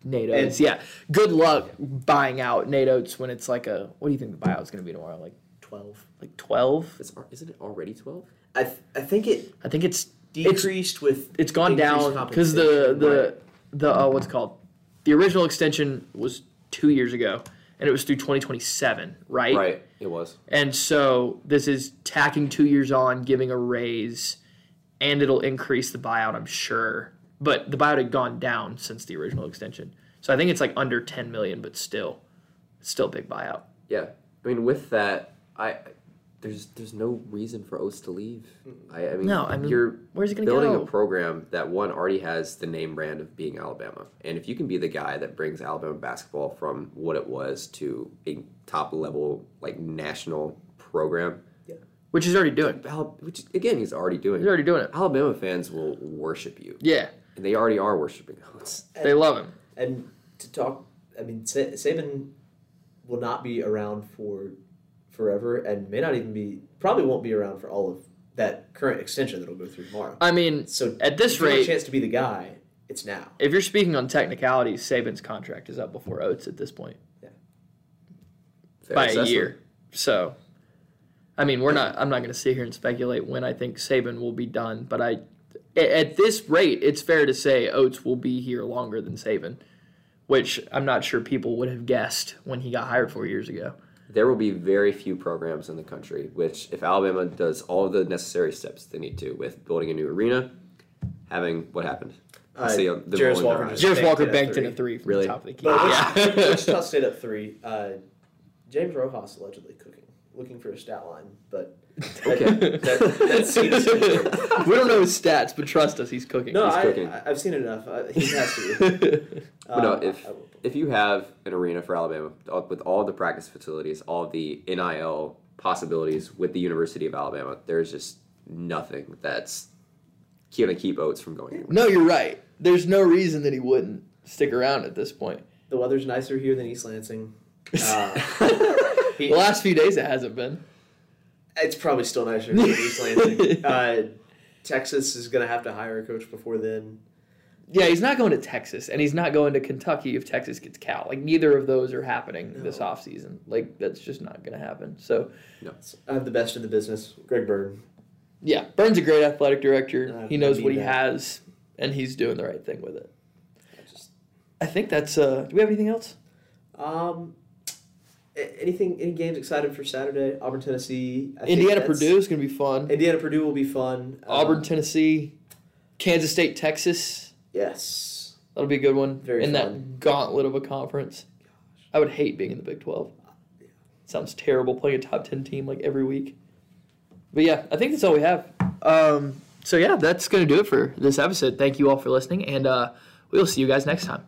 Nate Oats. Yeah, good luck buying out Nate Oats when it's like a. What do you think the buyout is going to be tomorrow? Like twelve. like twelve? It's, isn't it already twelve? I th- I think it I think it's it's decreased with it's gone down because the the Right. the uh, what's it called the original extension was two years ago and it was through 2027 right Right, it was. and so this is tacking two years on giving a raise and it'll increase the buyout, I'm sure. But the buyout had gone down since the original extension, so I think it's like under 10 million, but still, it's still a big buyout. Yeah, I mean, with that, I there's there's no reason for Oats to leave. I, I mean, No, I mean, you're where's he gonna go building go? a program that one already has the name brand of being Alabama, and if you can be the guy that brings Alabama basketball from what it was to a top level like national program, yeah. Which he's already doing. Al- which again he's already doing. He's already doing it. Alabama fans will worship you, Yeah, and they already are worshiping Oats. [LAUGHS] they love him. And to talk, I mean, Sa- Saban will not be around for forever, and may not even be, probably won't be around for all of that current extension that'll go through tomorrow. I mean, So at this if you want a rate, chance to be the guy, it's now. if you're speaking on technicalities, Saban's contract is up before Oats at this point Fair by a year. So, I mean, we're not. I'm not going to sit here and speculate when I think Saban will be done, but I, at this rate, it's fair to say Oats will be here longer than Saban, which I'm not sure people would have guessed when he got hired four years ago. There will be very few programs in the country which if alabama does all of the necessary steps they need to with building a new arena having what happened Uh, See, uh, the Jarris Walker just Jarris banked Walker banked in a three from Really? the top of the key. But Yeah. Wichita, Wichita stayed up three. Uh, James Rojas allegedly cooking, looking for a stat line, but [LAUGHS] Okay. that, that seems. [LAUGHS] we don't know his stats, but trust us, he's cooking. No, He's I, cooking. I, I've seen it enough. I, he has to. [LAUGHS] But no, Um, if I- I if you have an arena for Alabama uh, with all the practice facilities, all the NIL possibilities with the University of Alabama, there's just nothing that's gonna keep Oats from going anywhere. no, you're right. There's no reason that he wouldn't stick around at this point. the weather's nicer here than East Lansing. Uh, he- The last few days, it hasn't been. it's probably still nicer here than East Lansing. [LAUGHS] Uh, Texas is going to have to hire a coach before then. Yeah, he's not going to Texas, and he's not going to Kentucky if Texas gets Cal. Like neither of those are happening this offseason. Like that's just not going to happen. So I have the best in the business, Greg Byrne. yeah, Byrne's a great athletic director. Uh, he knows what he that. has, and he's doing the right thing with it. I just I think that's. uh Do we have anything else? um, a- anything any games excited for Saturday? Auburn, Tennessee. I Indiana that's- Purdue is going to be fun. Indiana Purdue will be fun. Um, Auburn Tennessee, Kansas State Texas. Yes. That'll be a good one. Very in fun. that gauntlet of a conference. Gosh. I would hate being in the Big Twelve. Sounds terrible playing a top ten team like every week. But yeah, I think that's all we have. Um, so yeah, that's gonna do it for this episode. Thank you all for listening, and uh, we'll see you guys next time.